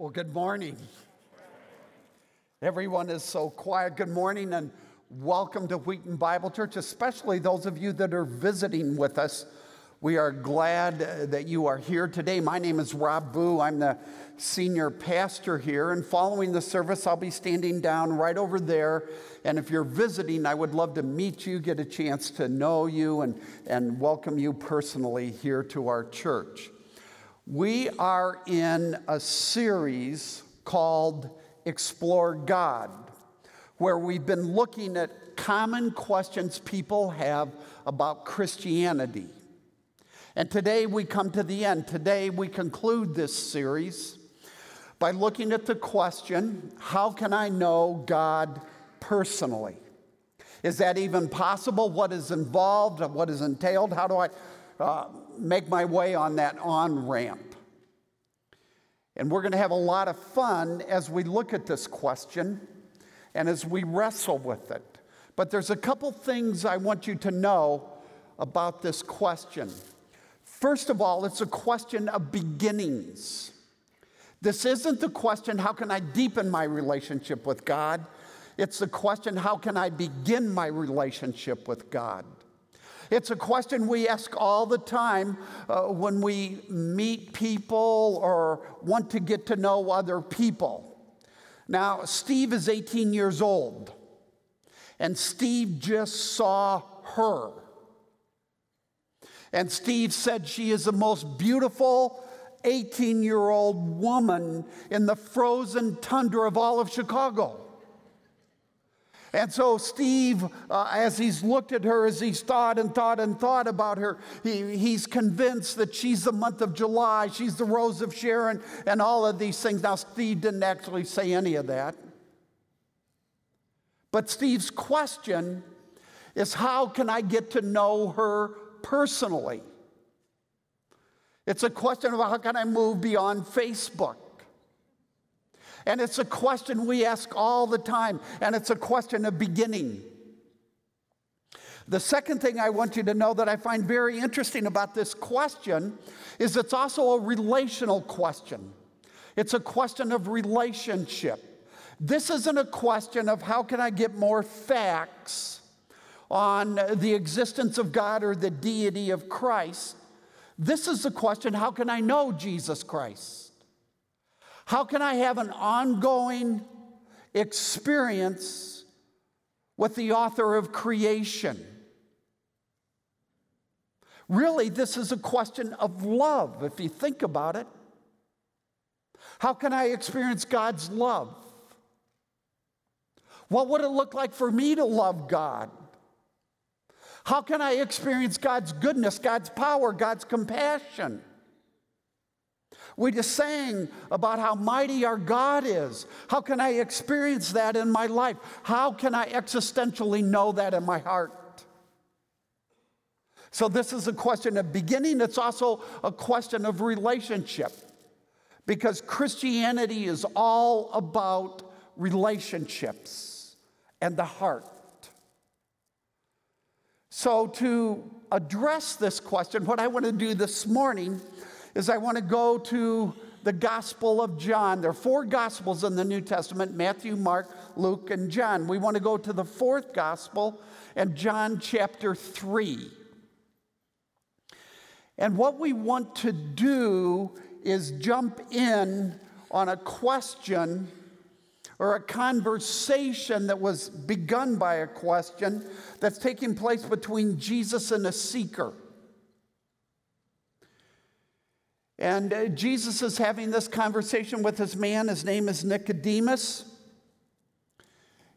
Well, good morning. Everyone is so quiet. Good morning and welcome to Wheaton Bible Church, especially those of you that are visiting with us. We are glad uh, that you are here today. My name is Rob Bugh. I'm the senior pastor here. And following the service, I'll be standing down right over there. And if you're visiting, I would love to meet you, get a chance to know you, and, and welcome you personally here to our church. We are in a series called Explore God, where we've been looking at common questions people have about Christianity. And today we come to the end. Today we conclude this series by looking at the question how can I know God personally? Is that even possible? What is involved? What is entailed? How do I uh, make my way on that on ramp? And we're going to have a lot of fun as we look at this question and as we wrestle with it. But there's a couple things I want you to know about this question. First of all, it's a question of beginnings. This isn't the question, how can I deepen my relationship with God? It's the question, how can I begin my relationship with God? It's a question we ask all the time uh, when we meet people or want to get to know other people. Now, Steve is 18 years old, and Steve just saw her. And Steve said she is the most beautiful 18 year old woman in the frozen tundra of all of Chicago. And so, Steve, uh, as he's looked at her, as he's thought and thought and thought about her, he, he's convinced that she's the month of July, she's the rose of Sharon, and all of these things. Now, Steve didn't actually say any of that. But Steve's question is how can I get to know her personally? It's a question of how can I move beyond Facebook? And it's a question we ask all the time, and it's a question of beginning. The second thing I want you to know that I find very interesting about this question is it's also a relational question. It's a question of relationship. This isn't a question of how can I get more facts on the existence of God or the deity of Christ. This is the question how can I know Jesus Christ? How can I have an ongoing experience with the author of creation? Really, this is a question of love, if you think about it. How can I experience God's love? What would it look like for me to love God? How can I experience God's goodness, God's power, God's compassion? We just sang about how mighty our God is. How can I experience that in my life? How can I existentially know that in my heart? So, this is a question of beginning, it's also a question of relationship because Christianity is all about relationships and the heart. So, to address this question, what I want to do this morning is I want to go to the Gospel of John. There are four Gospels in the New Testament Matthew, Mark, Luke, and John. We want to go to the fourth Gospel and John chapter 3. And what we want to do is jump in on a question or a conversation that was begun by a question that's taking place between Jesus and a seeker. And uh, Jesus is having this conversation with this man. His name is Nicodemus.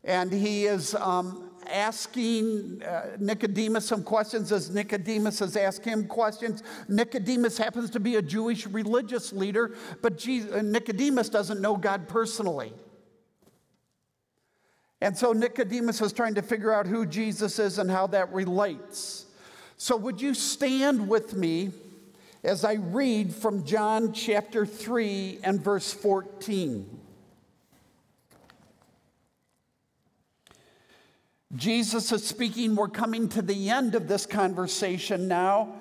And he is um, asking uh, Nicodemus some questions as Nicodemus has asked him questions. Nicodemus happens to be a Jewish religious leader, but Jesus, uh, Nicodemus doesn't know God personally. And so Nicodemus is trying to figure out who Jesus is and how that relates. So, would you stand with me as I read from John chapter 3 and verse 14. Jesus is speaking. We're coming to the end of this conversation now.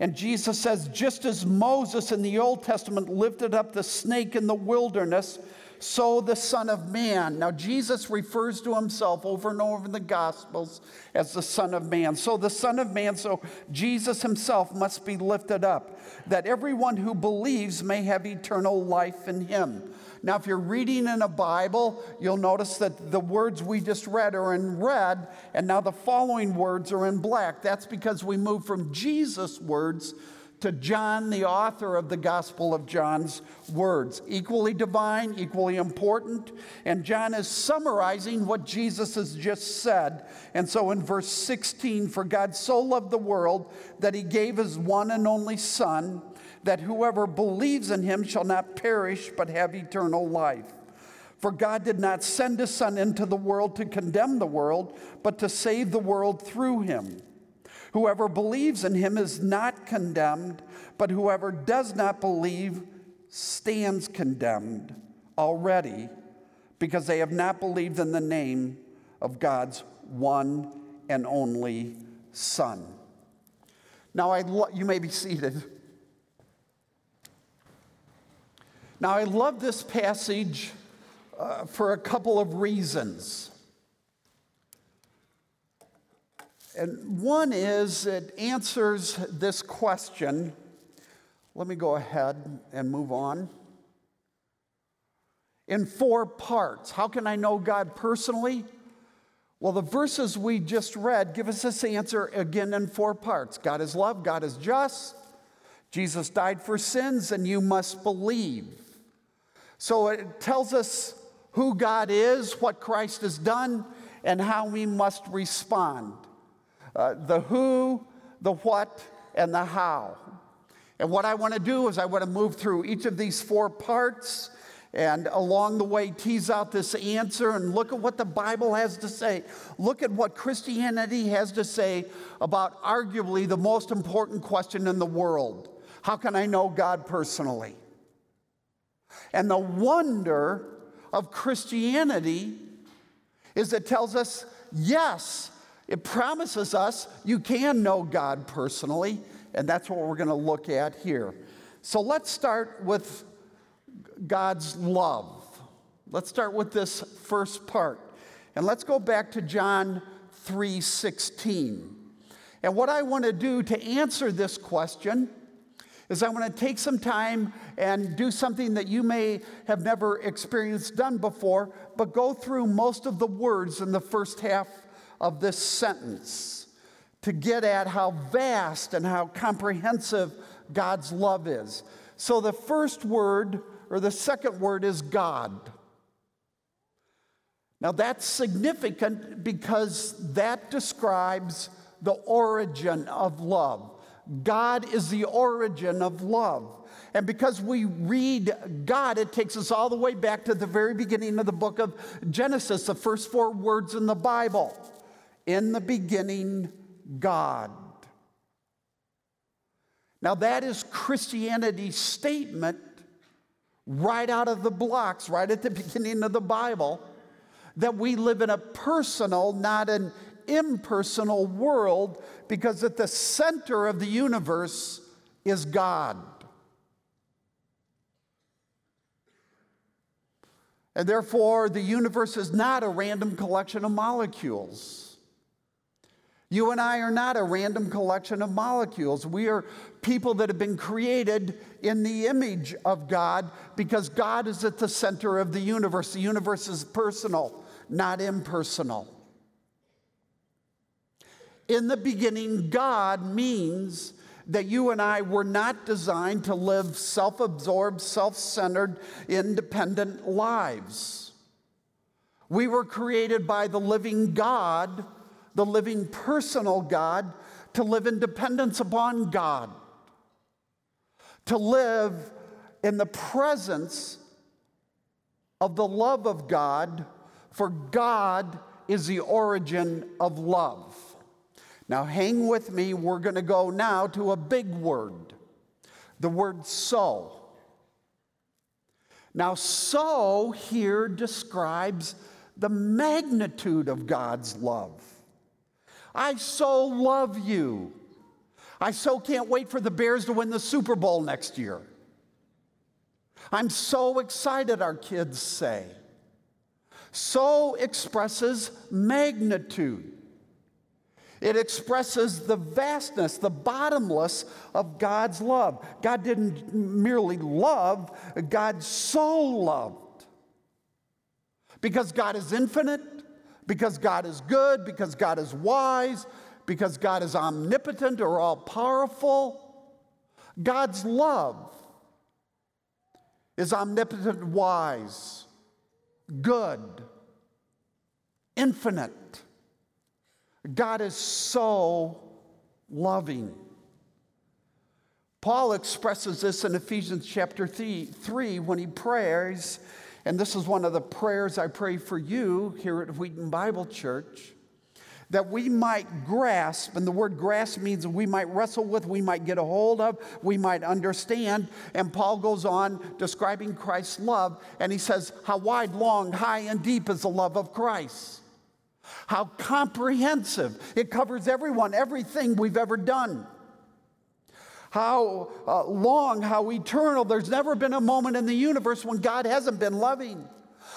And Jesus says, just as Moses in the Old Testament lifted up the snake in the wilderness, so the Son of Man. Now, Jesus refers to himself over and over in the Gospels as the Son of Man. So, the Son of Man, so Jesus himself must be lifted up, that everyone who believes may have eternal life in him. Now, if you're reading in a Bible, you'll notice that the words we just read are in red, and now the following words are in black. That's because we move from Jesus' words to John, the author of the Gospel of John's words. Equally divine, equally important. And John is summarizing what Jesus has just said. And so in verse 16, for God so loved the world that he gave his one and only Son, that whoever believes in him shall not perish but have eternal life. For God did not send his Son into the world to condemn the world, but to save the world through him. Whoever believes in him is not condemned, but whoever does not believe stands condemned already because they have not believed in the name of God's one and only Son. Now, I lo- you may be seated. Now, I love this passage uh, for a couple of reasons. And one is it answers this question. Let me go ahead and move on. In four parts. How can I know God personally? Well, the verses we just read give us this answer again in four parts God is love, God is just, Jesus died for sins, and you must believe. So it tells us who God is, what Christ has done, and how we must respond uh, the who, the what, and the how. And what I want to do is I want to move through each of these four parts and along the way tease out this answer and look at what the Bible has to say. Look at what Christianity has to say about arguably the most important question in the world How can I know God personally? And the wonder of Christianity is it tells us yes, it promises us you can know God personally, and that's what we're going to look at here. So let's start with God's love. Let's start with this first part. And let's go back to John 3:16. And what I want to do to answer this question is I want to take some time and do something that you may have never experienced done before, but go through most of the words in the first half of this sentence to get at how vast and how comprehensive God's love is. So the first word, or the second word, is God. Now that's significant because that describes the origin of love. God is the origin of love. And because we read God, it takes us all the way back to the very beginning of the book of Genesis, the first four words in the Bible. In the beginning, God. Now, that is Christianity's statement right out of the blocks, right at the beginning of the Bible, that we live in a personal, not an impersonal world, because at the center of the universe is God. And therefore, the universe is not a random collection of molecules. You and I are not a random collection of molecules. We are people that have been created in the image of God because God is at the center of the universe. The universe is personal, not impersonal. In the beginning, God means that you and I were not designed to live self absorbed, self centered, independent lives. We were created by the living God the living personal God, to live in dependence upon God, to live in the presence of the love of God, for God is the origin of love. Now, hang with me. We're going to go now to a big word the word so. Now, so here describes the magnitude of God's love. I so love you. I so can't wait for the Bears to win the Super Bowl next year. I'm so excited, our kids say. So expresses magnitude. It expresses the vastness, the bottomless of God's love. God didn't merely love, God so loved. Because God is infinite, because God is good, because God is wise, because God is omnipotent or all powerful. God's love is omnipotent, wise, good, infinite. God is so loving. Paul expresses this in Ephesians chapter 3 when he prays, and this is one of the prayers I pray for you here at Wheaton Bible Church, that we might grasp, and the word grasp means we might wrestle with, we might get a hold of, we might understand. And Paul goes on describing Christ's love, and he says, How wide, long, high, and deep is the love of Christ. How comprehensive. It covers everyone, everything we've ever done. How uh, long, how eternal. There's never been a moment in the universe when God hasn't been loving.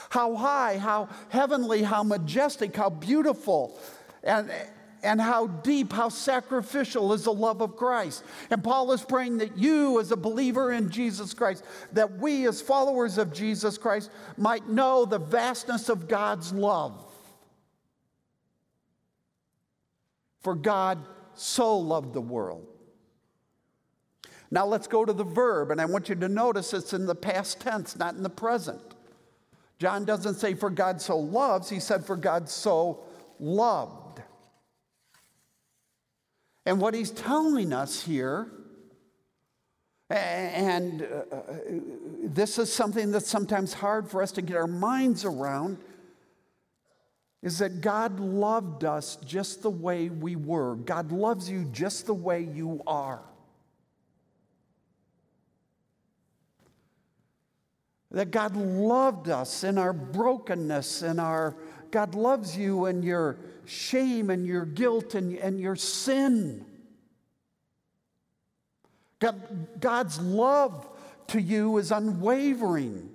How high, how heavenly, how majestic, how beautiful. And, and how deep, how sacrificial is the love of Christ. And Paul is praying that you, as a believer in Jesus Christ, that we, as followers of Jesus Christ, might know the vastness of God's love. For God so loved the world. Now let's go to the verb, and I want you to notice it's in the past tense, not in the present. John doesn't say, for God so loves, he said, for God so loved. And what he's telling us here, and uh, uh, this is something that's sometimes hard for us to get our minds around, is that God loved us just the way we were. God loves you just the way you are. That God loved us in our brokenness and our, God loves you in your shame and your guilt and, and your sin. God, God's love to you is unwavering,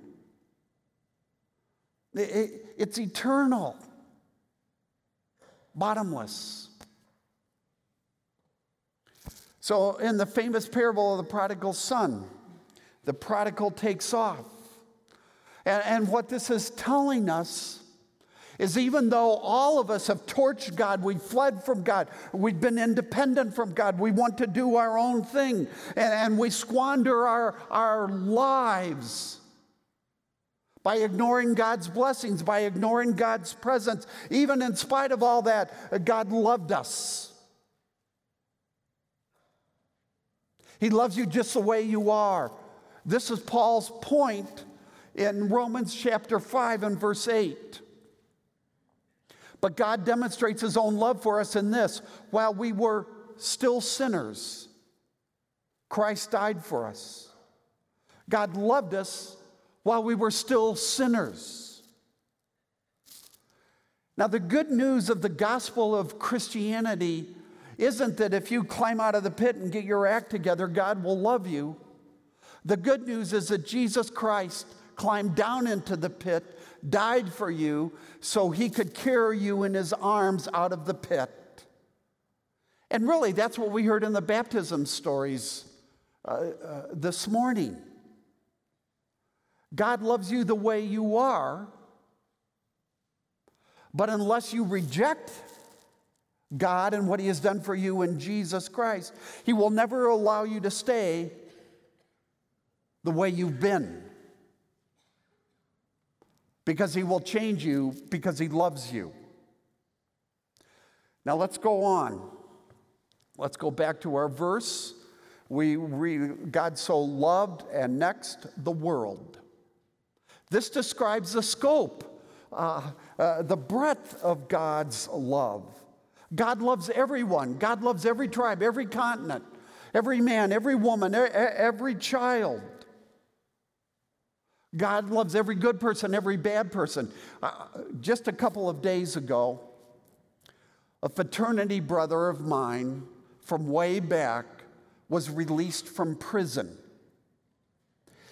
it, it, it's eternal bottomless. So, in the famous parable of the prodigal son, the prodigal takes off. And, and, what this is telling us is even though all of us have torched God, we've fled from God, we've been independent from God, we want to do our own thing, and, and we squander our, our lives by ignoring God's blessings, by ignoring God's presence. Even in spite of all that, God loved us. He loves you just the way you are. This is Paul's point in Romans chapter 5 and verse 8. But God demonstrates his own love for us in this while we were still sinners, Christ died for us. God loved us while we were still sinners. Now, the good news of the gospel of Christianity isn't that if you climb out of the pit and get your act together, God will love you. The good news is that Jesus Christ climbed down into the pit, died for you, so he could carry you in his arms out of the pit. And really, that's what we heard in the baptism stories uh, uh, this morning. God loves you the way you are, but unless you reject God and what He has done for you in Jesus Christ, He will never allow you to stay the way you've been. Because He will change you because He loves you. Now let's go on. Let's go back to our verse. We read, God so loved, and next, the world. This describes the scope, uh, uh, the breadth of God's love. God loves everyone, God loves every tribe, every continent, every man, every woman, every child. God loves every good person, every bad person. Uh, just a couple of days ago, a fraternity brother of mine from way back was released from prison.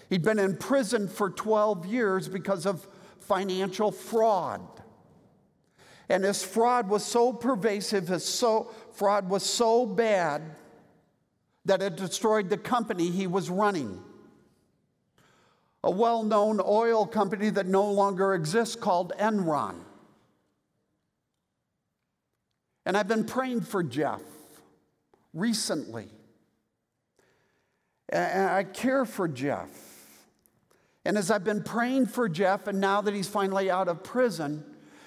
He'd been in prison for 12 years because of financial fraud. And his fraud was so pervasive, his so, fraud was so bad that it destroyed the company he was running. A well known oil company that no longer exists called Enron. And I've been praying for Jeff recently. And I care for Jeff. And as I've been praying for Jeff, and now that he's finally out of prison,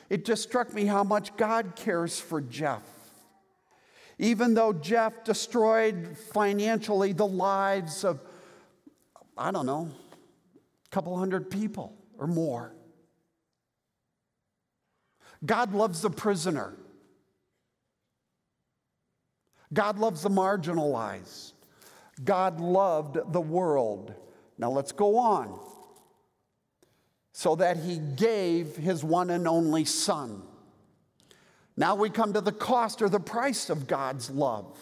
it just struck me how much God cares for Jeff. Even though Jeff destroyed financially the lives of, I don't know, couple hundred people or more. God loves the prisoner. God loves the marginalized. God loved the world. Now let's go on so that he gave his one and only Son. Now we come to the cost or the price of God's love.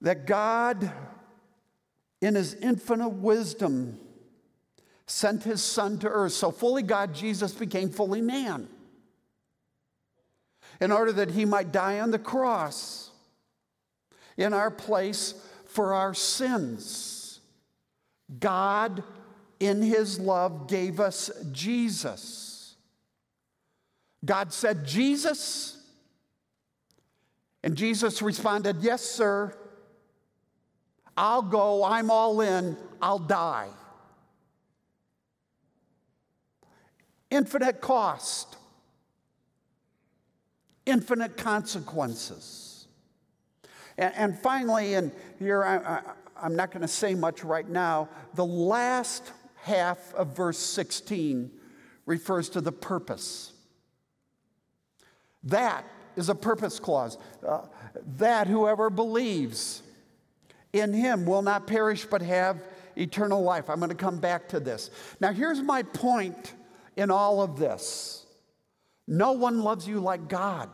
That God, in his infinite wisdom, sent his Son to earth. So, fully God, Jesus became fully man in order that he might die on the cross in our place for our sins. God, in his love, gave us Jesus. God said, Jesus. And Jesus responded, Yes, sir. I'll go. I'm all in. I'll die. Infinite cost, infinite consequences. And, and finally, and here I, I'm not going to say much right now. The last half of verse 16 refers to the purpose. That is a purpose clause. Uh, that whoever believes in him will not perish but have eternal life. I'm going to come back to this. Now, here's my point in all of this no one loves you like God.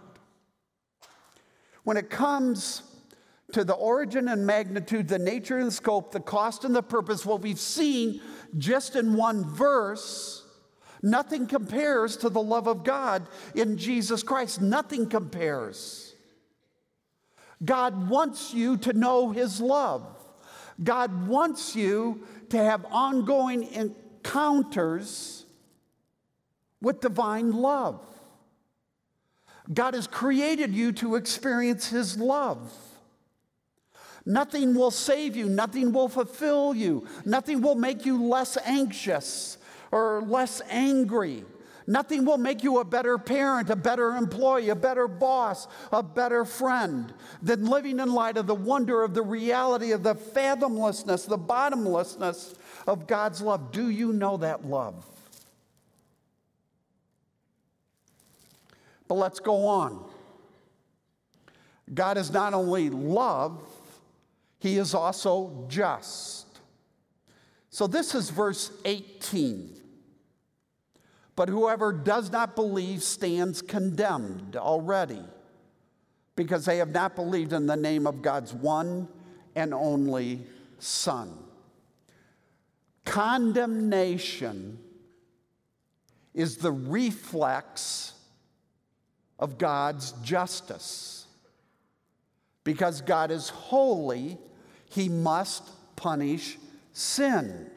When it comes to the origin and magnitude, the nature and scope, the cost and the purpose, what we've seen just in one verse, nothing compares to the love of God in Jesus Christ. Nothing compares. God wants you to know His love. God wants you to have ongoing encounters with divine love. God has created you to experience His love. Nothing will save you, nothing will fulfill you, nothing will make you less anxious or less angry. Nothing will make you a better parent, a better employee, a better boss, a better friend than living in light of the wonder of the reality of the fathomlessness, the bottomlessness of God's love. Do you know that love? But let's go on. God is not only love, he is also just. So this is verse 18. But whoever does not believe stands condemned already, because they have not believed in the name of God's one and only Son. Condemnation is the reflex of God's justice. Because God is holy he must punish sin.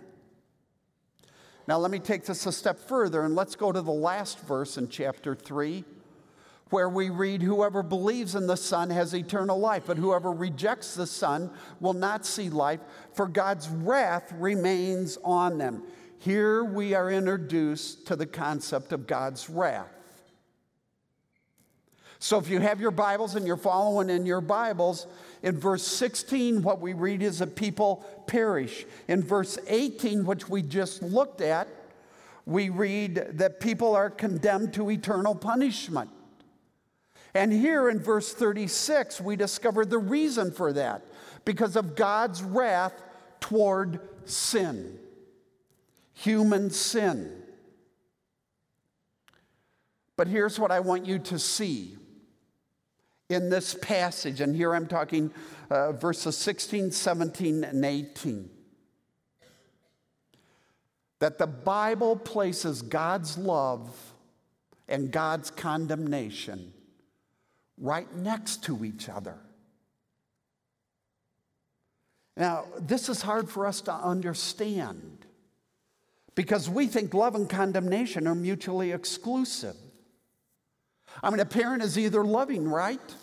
Now, let me take this a step further and let's go to the last verse in chapter 3, where we read, Whoever believes in the Son has eternal life, but whoever rejects the Son will not see life, for God's wrath remains on them. Here we are introduced to the concept of God's wrath. So if you have your Bibles and you're following in your Bibles, in verse 16, what we read is that people perish. In verse 18, which we just looked at, we read that people are condemned to eternal punishment. And here in verse 36, we discover the reason for that because of God's wrath toward sin, human sin. But here's what I want you to see in this passage, and here I'm talking uh, verses 16, 17, and 18, that the Bible places God's love and God's condemnation right next to each other. Now, this is hard for us to understand because we think love and condemnation are mutually exclusive. I mean, a parent is either loving, right?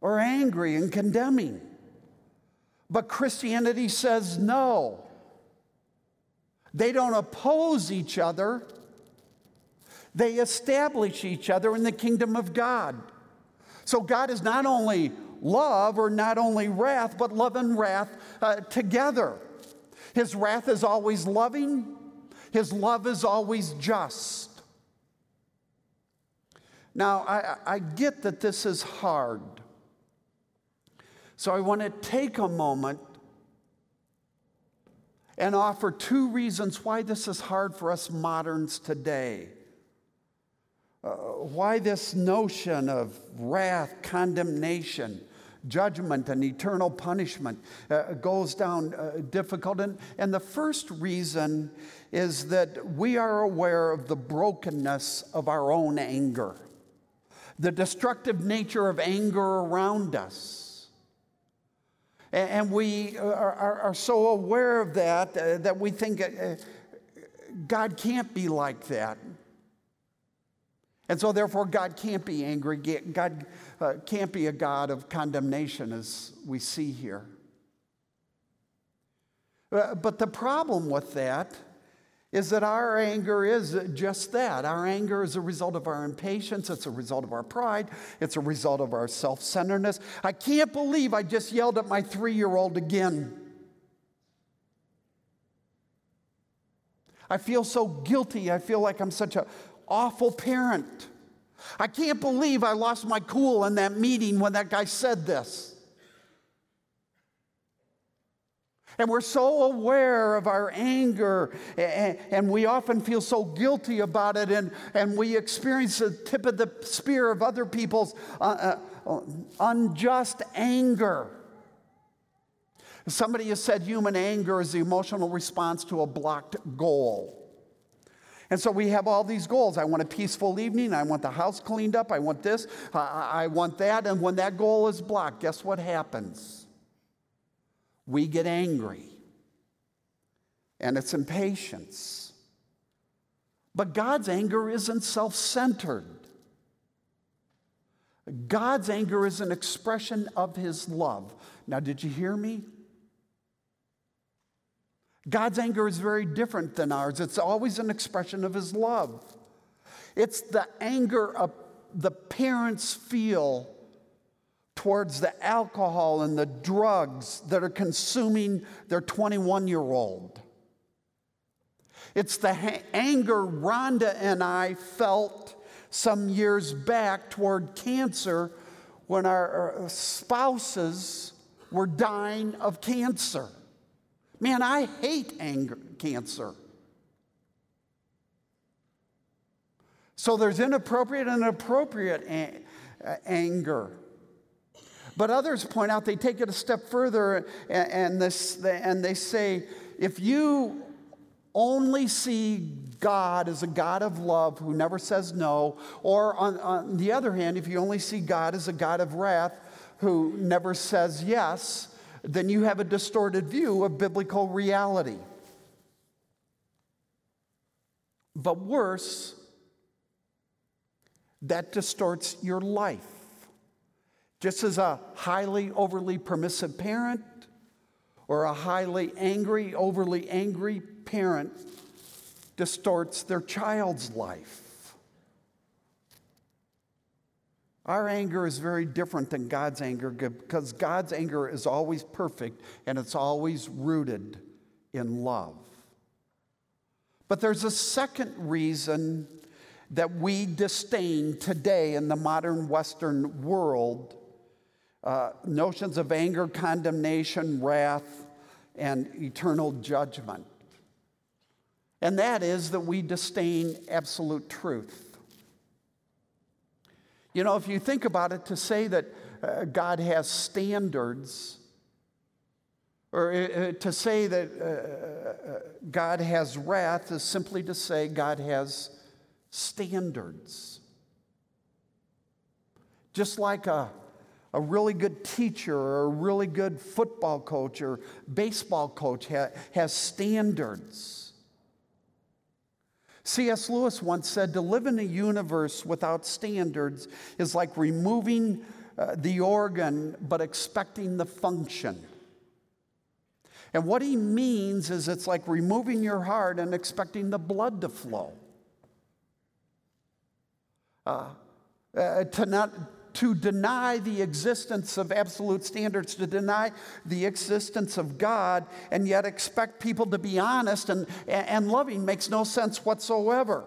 Or angry and condemning. But Christianity says no. They don't oppose each other, they establish each other in the kingdom of God. So God is not only love or not only wrath, but love and wrath uh, together. His wrath is always loving, His love is always just. Now, I, I get that this is hard. So I want to take a moment and offer two reasons why this is hard for us moderns today. Uh, why this notion of wrath, condemnation, judgment, and eternal punishment uh, goes down uh, difficult. And, and the first reason is that we are aware of the brokenness of our own anger the destructive nature of anger around us. And we are, are so aware of that uh, that we think uh, God can't be like that. And so, therefore, God can't be angry. God uh, can't be a God of condemnation, as we see here. Uh, but the problem with that is that our anger is just that. Our anger is a result of our impatience, it's a result of our pride, it's a result of our self centeredness. I can't believe I just yelled at my three year old again. I feel so guilty. I feel like I'm such an awful parent. I can't believe I lost my cool in that meeting when that guy said this. And we're so aware of our anger, and, we often feel so guilty about it, and, and we experience the tip of the spear of other people's uh, uh, unjust anger. Somebody has said human anger is the emotional response to a blocked goal. And so we have all these goals. I want a peaceful evening. I want the house cleaned up. I want this. I, I want that. And when that goal is blocked, guess what happens? We get angry, and it's impatience. But God's anger isn't self centered. God's anger is an expression of his love. Now, did you hear me? God's anger is very different than ours. It's always an expression of his love. It's the anger the parents feel towards the alcohol and the drugs that are consuming their 21 year old. It's the ha- anger Rhonda and I felt some years back toward cancer when our spouses were dying of cancer. Man, I hate anger, cancer. So there's inappropriate and appropriate a- anger. But others point out, they take it a step further and, and, this, and they say, if you only see God as a God of love who never says no, or on, on the other hand, if you only see God as a God of wrath who never says yes, then you have a distorted view of biblical reality. But worse, that distorts your life. Just as a highly overly permissive parent or a highly angry, overly angry parent distorts their child's life. Our anger is very different than God's anger because God's anger is always perfect and it's always rooted in love. But there's a second reason that we disdain today in the modern Western world uh, notions of anger, condemnation, wrath, and eternal judgment. And that is that we disdain absolute truth. You know, if you think about it, to say that uh, God has standards, or uh, uh to say that uh, uh, God has wrath is simply to say God has standards. Just like a, a really good teacher or a really good football coach or baseball coach ha- has standards. C.S. Lewis once said to live in a universe without standards is like removing uh, the organ but expecting the function. And what he means is it's like removing your heart and expecting the blood to flow. Uh, uh, to not to deny the existence of absolute standards, to deny the existence of God, and yet expect people to be honest and, and loving makes no sense whatsoever.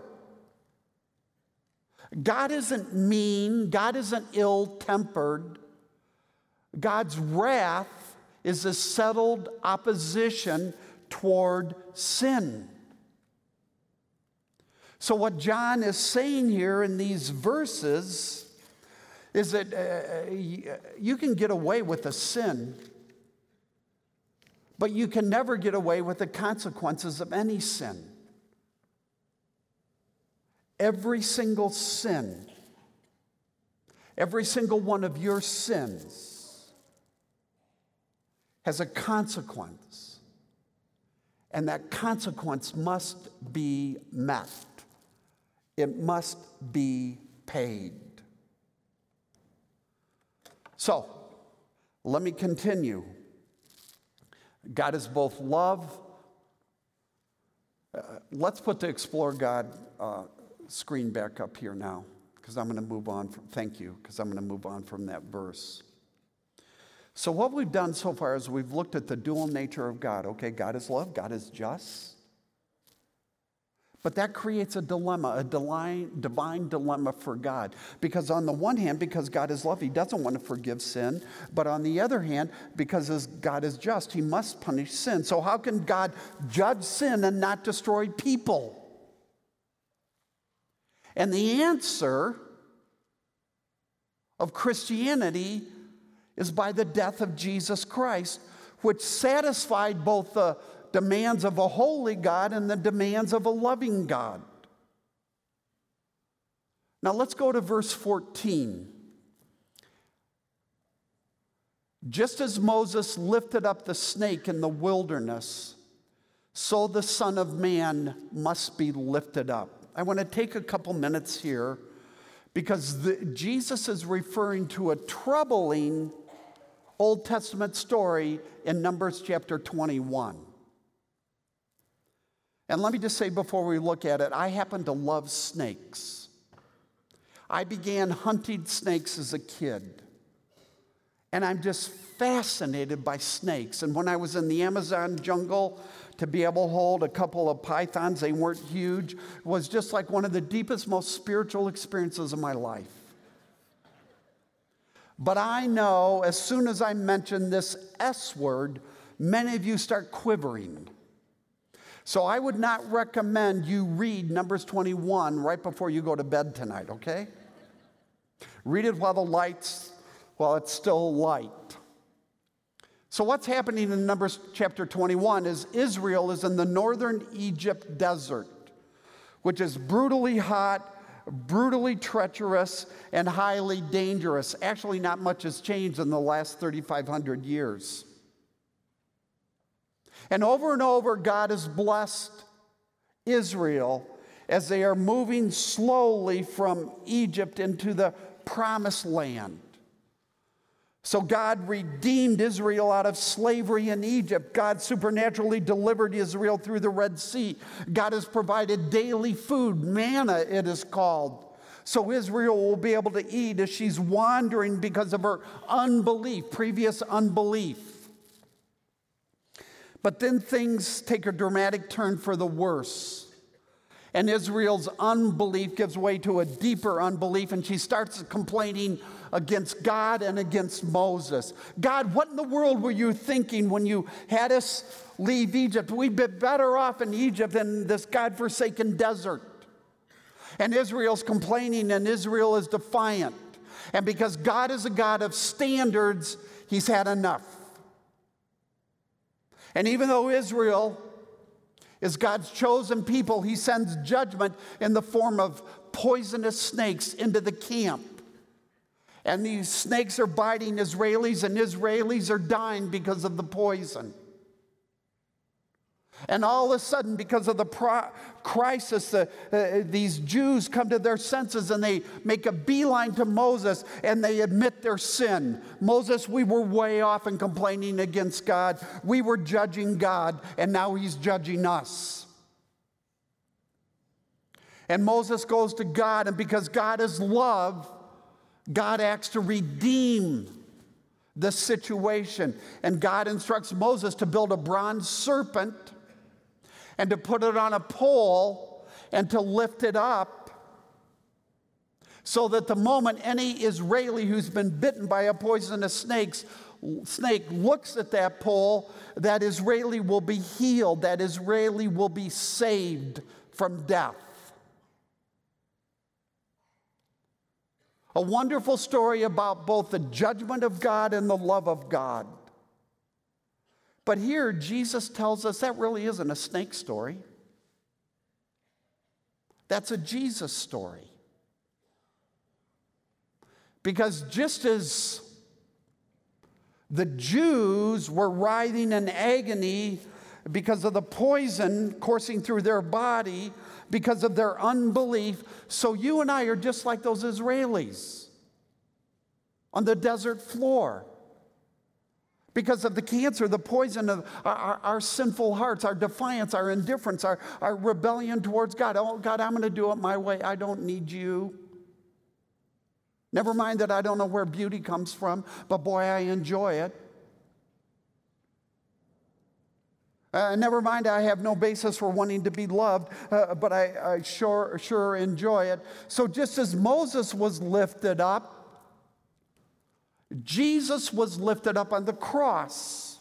God isn't mean, God isn't ill tempered. God's wrath is a settled opposition toward sin. So, what John is saying here in these verses is that uh, you can get away with a sin, but you can never get away with the consequences of any sin. Every single sin, every single one of your sins has a consequence, and that consequence must be met, it must be paid. So, let me continue. God is both love. Uh, let's put the Explore God uh, screen back up here now, because I'm going to move on from, thank you, because I'm going to move on from that verse. So, what we've done so far is we've looked at the dual nature of God. Okay, God is love, God is just. But that creates a dilemma, a divine, dilemma for God. Because, on the one hand, because God is love, He doesn't want to forgive sin. But on the other hand, because God is just, He must punish sin. So, how can God judge sin and not destroy people? And the answer of Christianity is by the death of Jesus Christ, which satisfied both the demands of a holy God and the demands of a loving God. Now let's go to verse 14. Just as Moses lifted up the snake in the wilderness, so the Son of Man must be lifted up. I want to take a couple minutes here because the, Jesus is referring to a troubling Old Testament story in Numbers chapter 21. And let me just say before we look at it, I happen to love snakes. I began hunting snakes as a kid. And I'm just fascinated by snakes. And when I was in the Amazon jungle, to be able to hold a couple of pythons, they weren't huge, was just like one of the deepest, most spiritual experiences of my life. But I know as soon as I mention this S word, many of you start quivering. So I would not recommend you read Numbers 21 right before you go to bed tonight, okay? Read it while the lights, while it's still light. So, what's happening in Numbers chapter 21 is Israel is in the northern Egypt desert, which is brutally hot, brutally treacherous, and highly dangerous. Actually, not much has changed in the last 3,500 years. And over and over, God has blessed Israel as they are moving slowly from Egypt into the promised land. So God redeemed Israel out of slavery in Egypt. God supernaturally delivered Israel through the Red Sea. God has provided daily food, manna it is called. So Israel will be able to eat as she's wandering because of her unbelief, previous unbelief. But then things take a dramatic turn for the worse. And Israel's unbelief gives way to a deeper unbelief, and she starts complaining against God and against Moses. God, what in the world were you thinking when you had us leave Egypt? We'd be better off in Egypt than this God forsaken desert. And Israel's complaining, and Israel is defiant. And because God is a God of standards, he's had enough. And even though Israel is God's chosen people, he sends judgment in the form of poisonous snakes into the camp. And these snakes are biting Israelis, and Israelis are dying because of the poison. And all of a sudden, because of the pro- crisis, uh, uh, these Jews come to their senses and they make a beeline to Moses and they admit their sin. Moses, we were way off and complaining against God. We were judging God, and now he's judging us. And Moses goes to God, and because God is love, God acts to redeem the situation. And God instructs Moses to build a bronze serpent and to put it on a pole and to lift it up so that the moment any Israeli who's been bitten by a poisonous snake, snake looks at that pole, that Israeli will be healed, that Israeli will be saved from death. A wonderful story about both the judgment of God and the love of God. But here, Jesus tells us that really isn't a snake story. That's a Jesus story. Because just as the Jews were writhing in agony because of the poison coursing through their body, because of their unbelief, so you and I are just like those Israelis on the desert floor because of the cancer, the poison of our, our, our, sinful hearts, our defiance, our indifference, our, our rebellion towards God. Oh, God, I'm going to do it my way. I don't need you. Never mind that I don't know where beauty comes from, but boy, I enjoy it. Uh, never mind, I have no basis for wanting to be loved, uh, but I, I sure, sure enjoy it. So, just as Moses was lifted up, Jesus was lifted up on the cross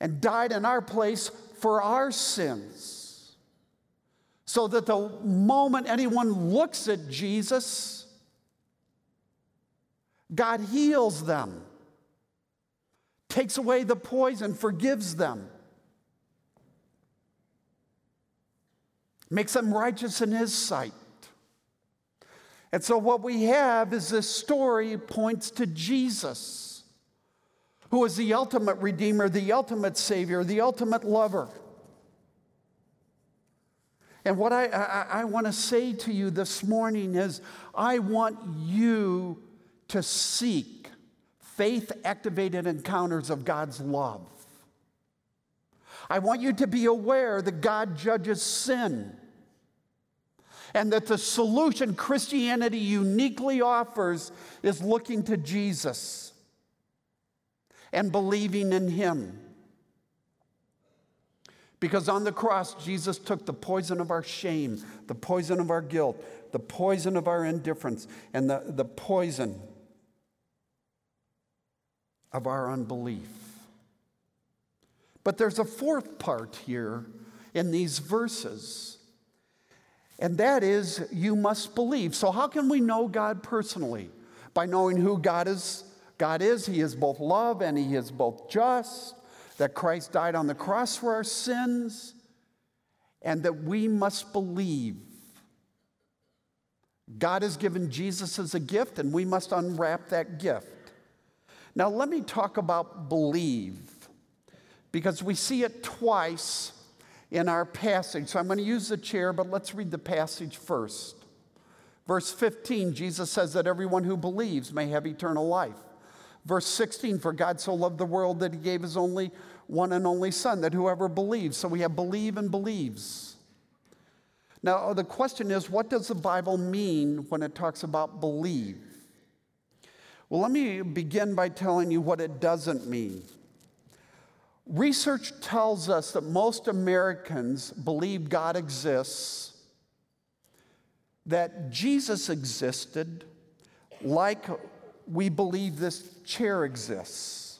and died in our place for our sins. So that the moment anyone looks at Jesus, God heals them, takes away the poison, forgives them, makes them righteous in His sight. And so, what we have is this story points to Jesus, who is the ultimate Redeemer, the ultimate Savior, the ultimate lover. And what I, I, I want to say to you this morning is I want you to seek faith activated encounters of God's love. I want you to be aware that God judges sin and that the solution Christianity uniquely offers is looking to Jesus and believing in Him. Because on the cross, Jesus took the poison of our shame, the poison of our guilt, the poison of our indifference, and the, the poison of our unbelief. But there's a fourth part here in these verses and that is, you must believe. So, how can we know God personally? By knowing who God is. God is, He is both love and He is both just, that Christ died on the cross for our sins, and that we must believe. God has given Jesus as a gift, and we must unwrap that gift. Now, let me talk about believe, because we see it twice in our passage. So I'm going to use the chair, but let's read the passage first. Verse 15, Jesus says that everyone who believes may have eternal life. Verse 16, for God so loved the world that he gave his only one and only Son, that whoever believes, so we have believe and believes. Now, uh, the question is, what does the Bible mean when it talks about believe? Well, let me begin by telling you what it doesn't mean. Research tells us that most Americans believe God exists, that Jesus existed, like we believe this chair exists.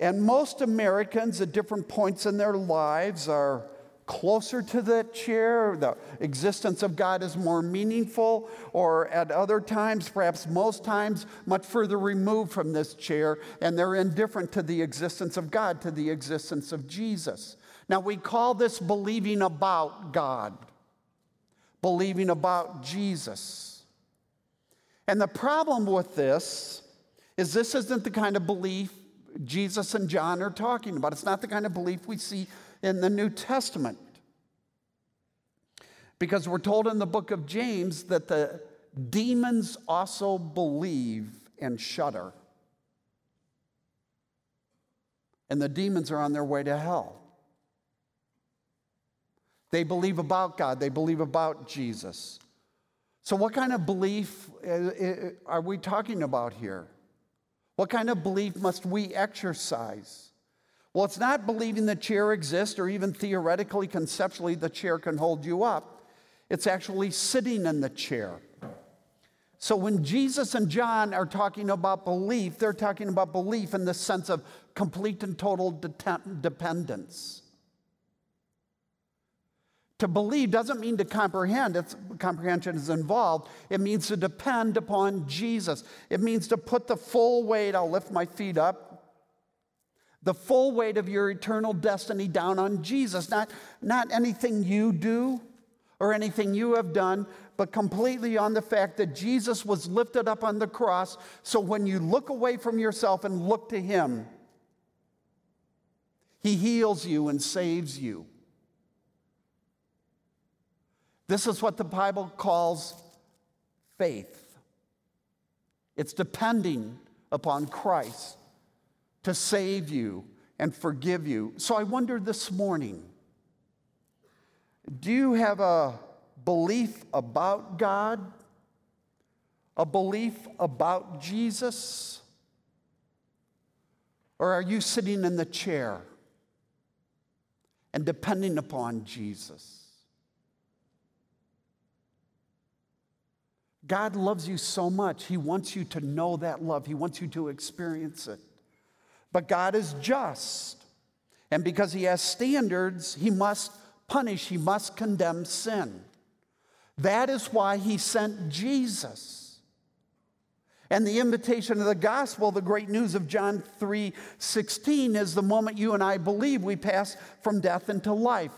And most Americans at different points in their lives are closer to that chair, the existence of God is more meaningful, or at other times, perhaps most times, much further removed from this chair, and they're indifferent to the existence of God, to the existence of Jesus. Now, we call this believing about God, believing about Jesus. And the problem with this is this isn't the kind of belief Jesus and John are talking about. It's not the kind of belief we see in the New Testament. Because we're told in the book of James that the demons also believe and shudder. And the demons are on their way to hell. They believe about God, they believe about Jesus. So, what kind of belief uh, uh, are we talking about here? What kind of belief must we exercise? Well, it's not believing the chair exists or even theoretically, conceptually, the chair can hold you up. It's actually sitting in the chair. So when Jesus and John are talking about belief, they're talking about belief in the sense of complete and total dependence. To believe doesn't mean to comprehend, it's, comprehension is involved. It means to depend upon Jesus. It means to put the full weight, I'll lift my feet up, the full weight of your eternal destiny down on Jesus. Not, not anything you do or anything you have done, but completely on the fact that Jesus was lifted up on the cross. So when you look away from yourself and look to Him, He heals you and saves you. This is what the Bible calls faith. It's depending upon Christ to save you and forgive you. So I wonder this morning do you have a belief about God? A belief about Jesus? Or are you sitting in the chair and depending upon Jesus? God loves you so much. He wants you to know that love, He wants you to experience it. But God is just. And because He has standards, He must punish, He must condemn sin. That is why He sent Jesus. And the invitation of the gospel, the great news of John 3 16, is the moment you and I believe we pass from death into life,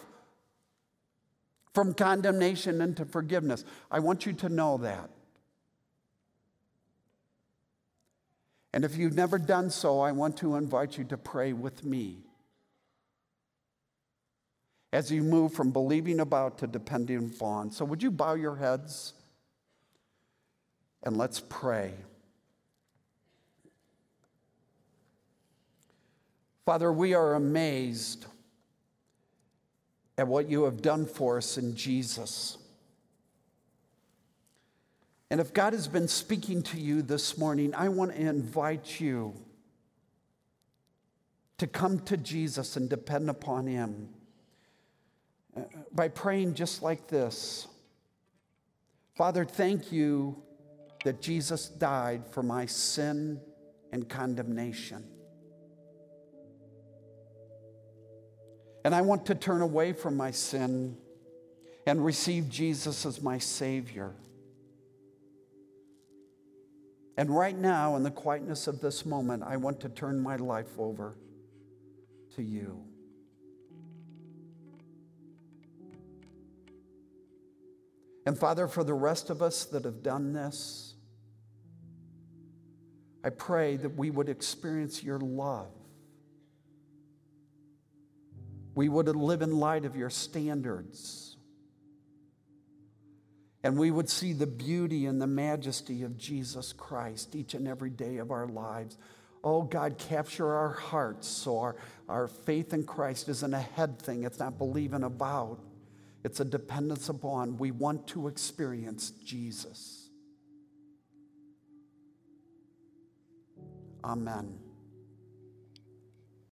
from condemnation into forgiveness. I want you to know that. And if you've never done so, I want to invite you to pray with me. As you move from believing about to depending upon. So, would you bow your heads and let's pray. Father, we are amazed at what you have done for us in Jesus. And if God has been speaking to you this morning, I want to invite you to come to Jesus and depend upon Him uh, by praying just like this Father, thank you that Jesus died for my sin and condemnation. And I want to turn away from my sin and receive Jesus as my Savior. And right now, in the quietness of this moment, I want to turn my life over to you. And Father, for the rest of us that have done this, I pray that we would experience your love. We would live in light of your standards and we would see the beauty and the majesty of Jesus Christ each and every day of our lives. Oh, God, capture our hearts so our, our faith in Christ isn't a head thing, it's not believing about, it's a dependence upon. We want to experience Jesus. Amen.